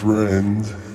friend.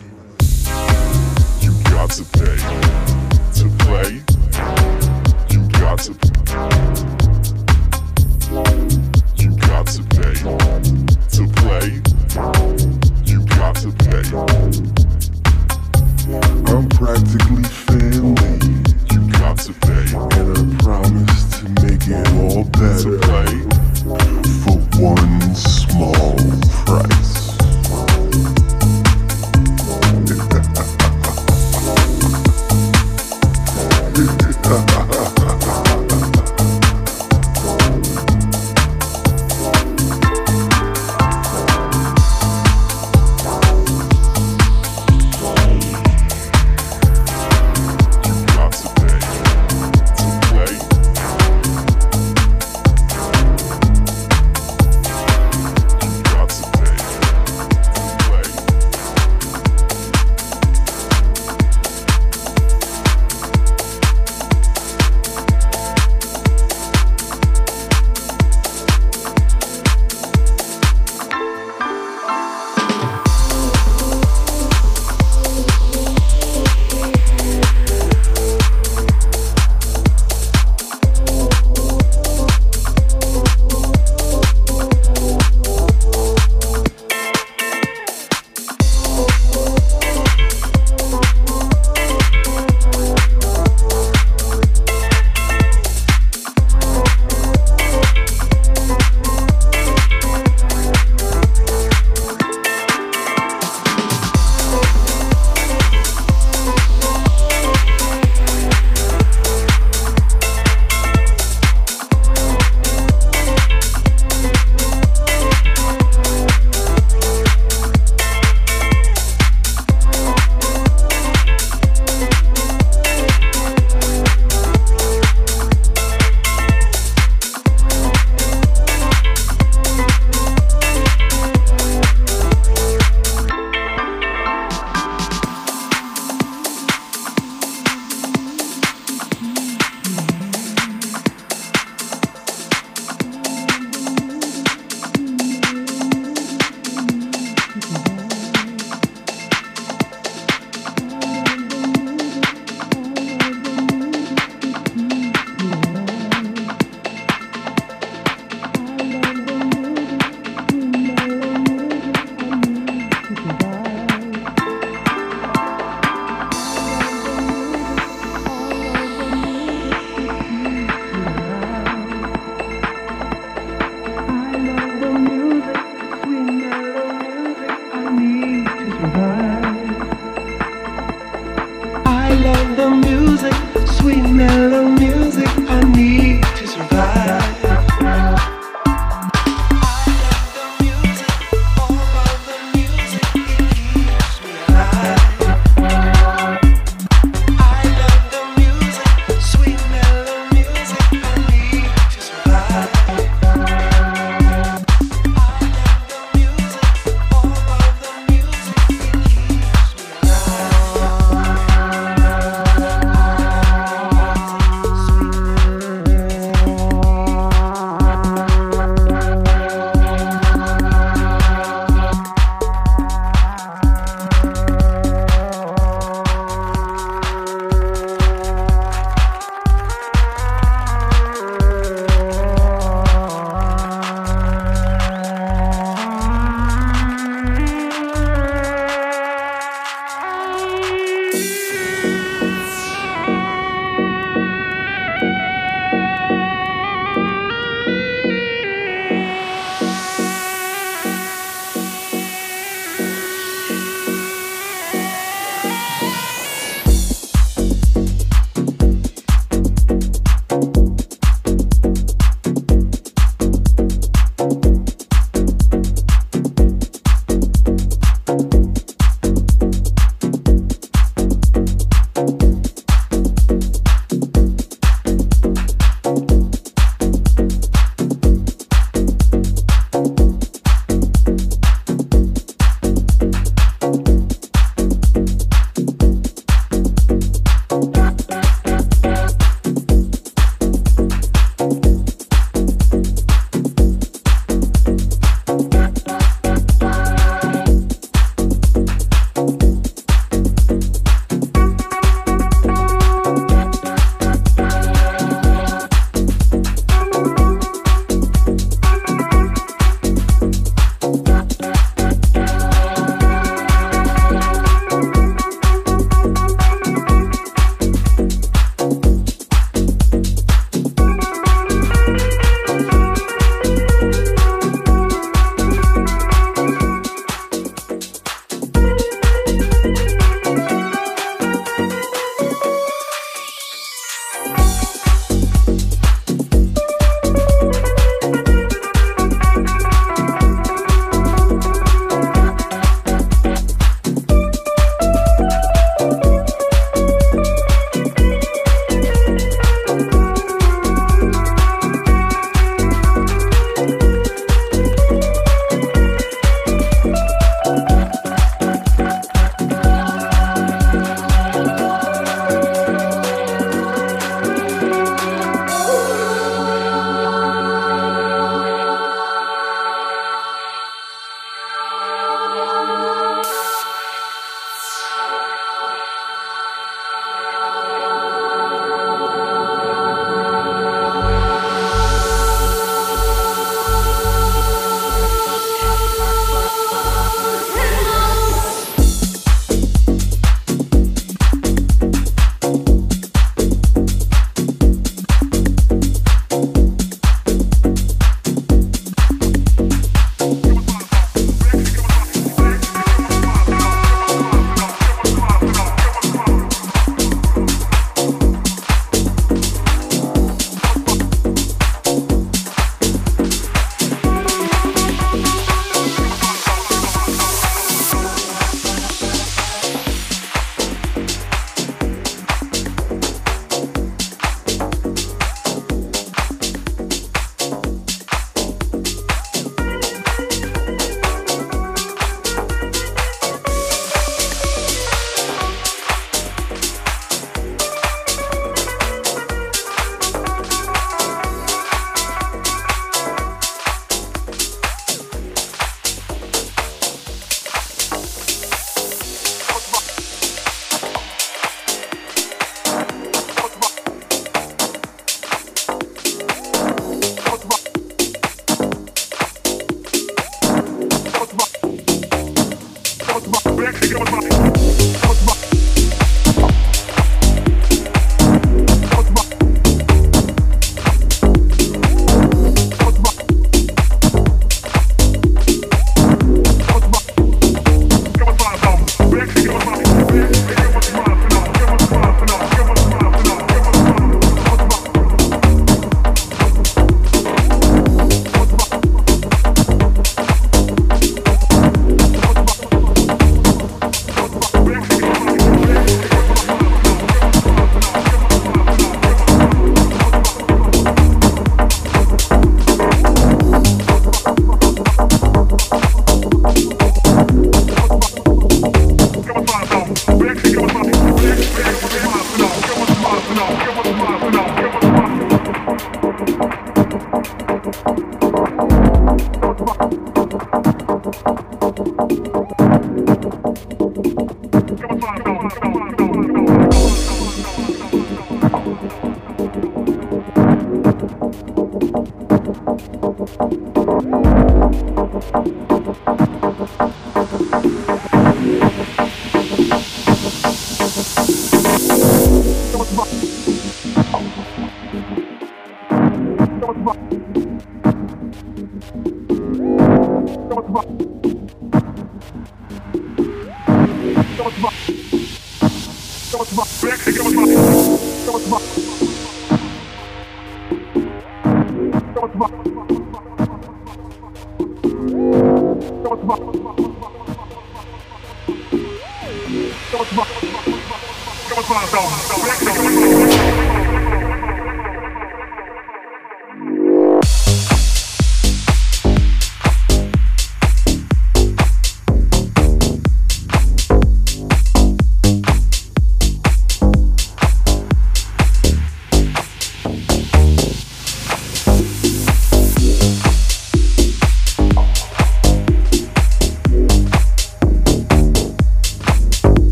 Bye.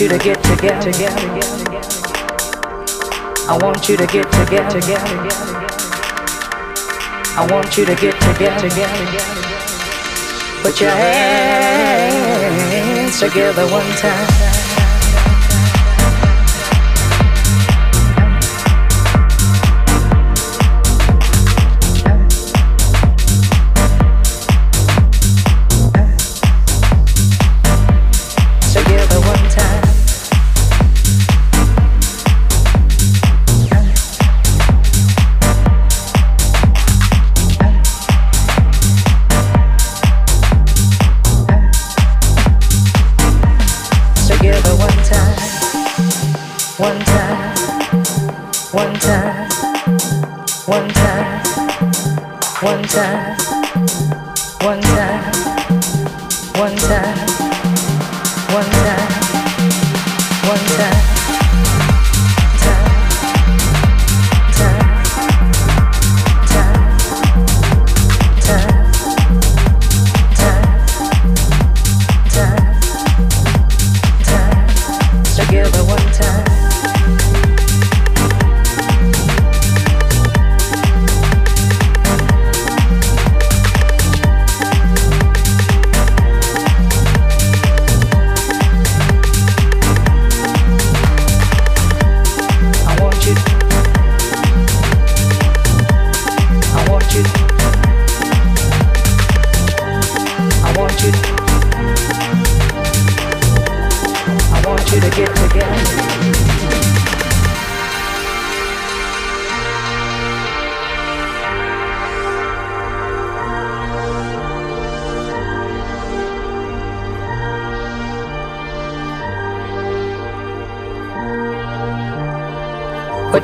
You to get together. Together. I want you to get together. together. I want you to get together. together. Put your hands together one time.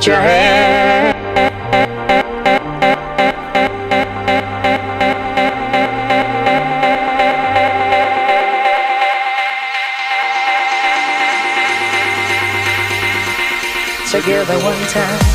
Put your hand. Together one time.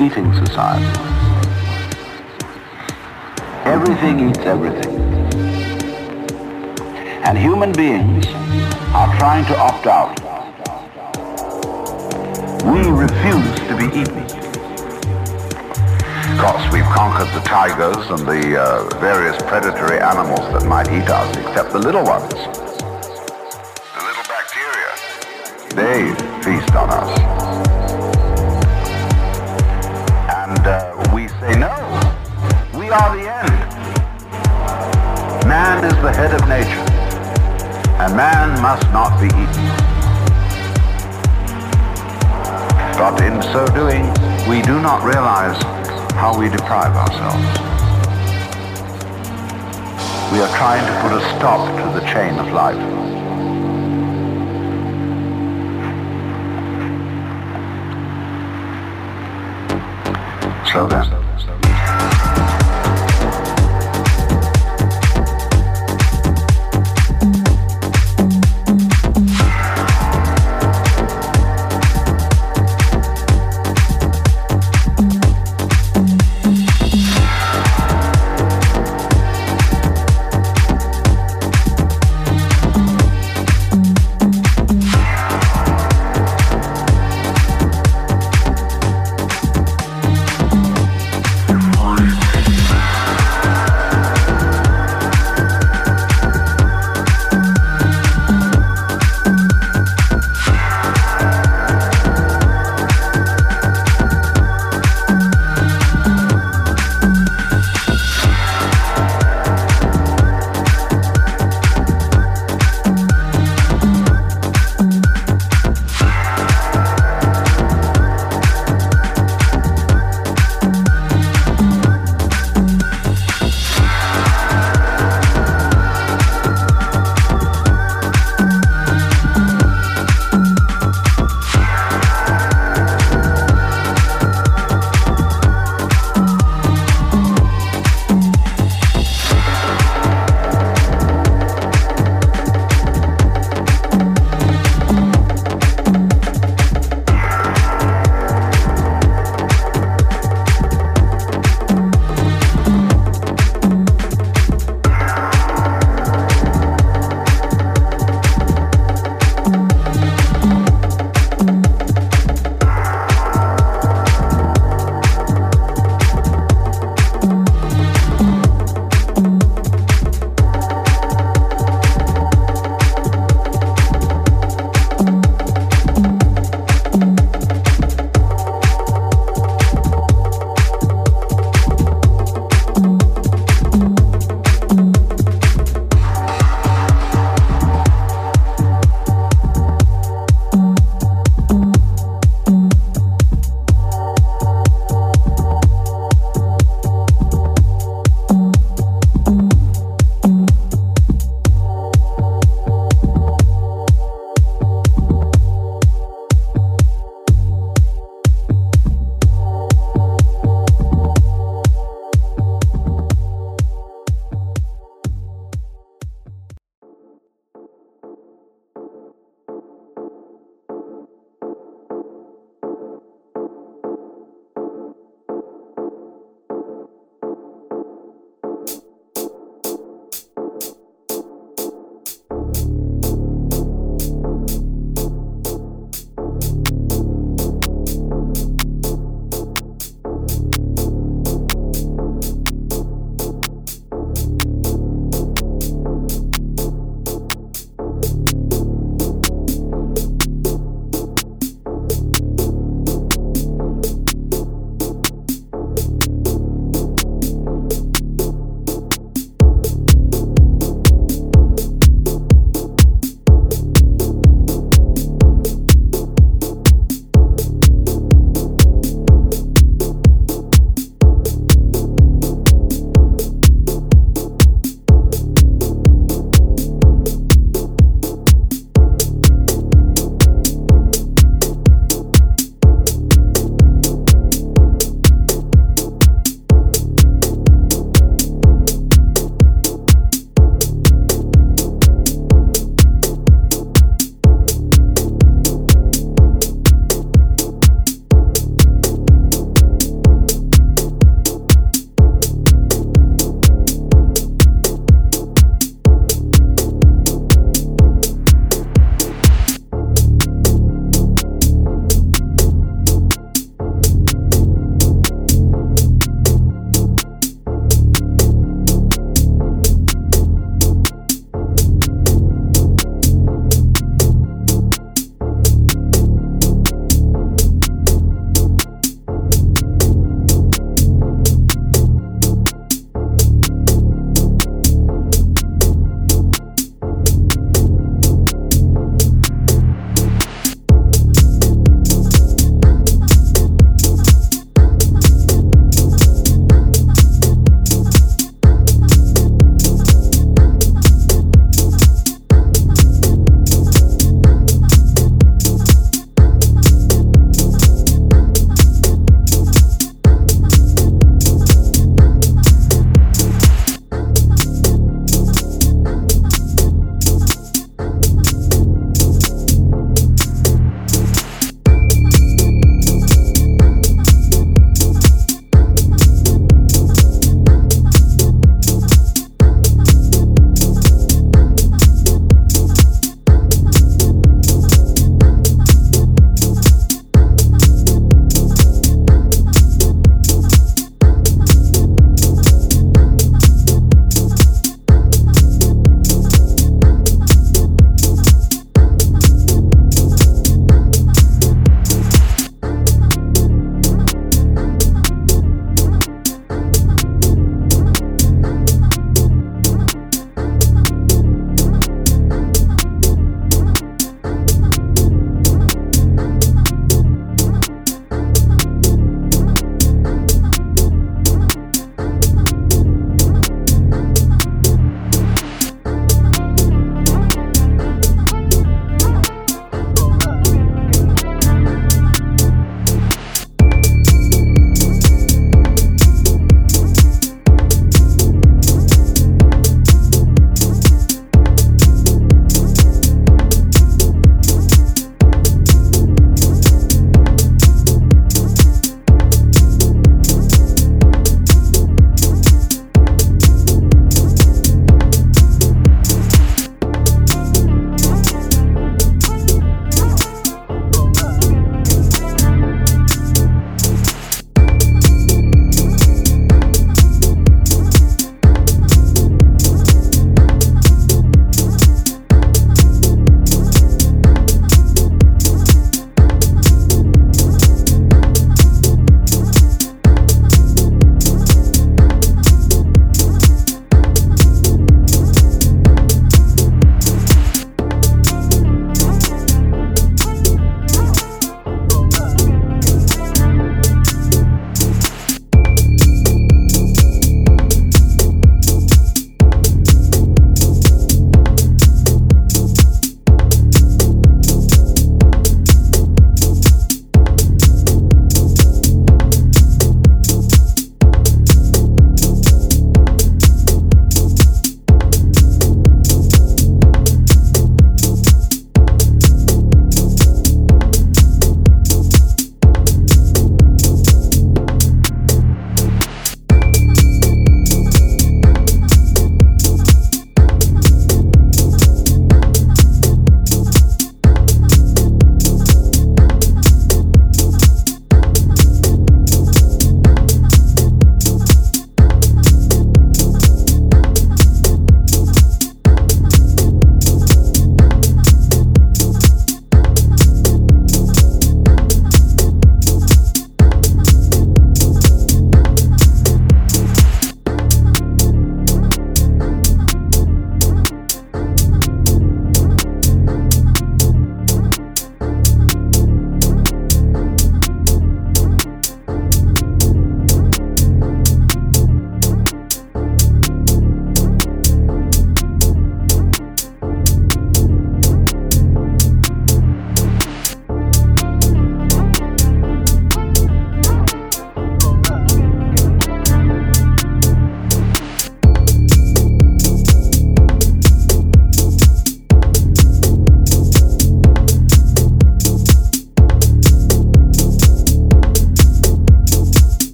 Eating society. Everything eats everything. And human beings are trying to opt out. We refuse to be eaten. Of course, we've conquered the tigers and the uh, various predatory animals that might eat us, except the little ones. The little bacteria. They feast on us. Are the end. Man is the head of nature. And man must not be eaten. But in so doing, we do not realize how we deprive ourselves. We are trying to put a stop to the chain of life. So then,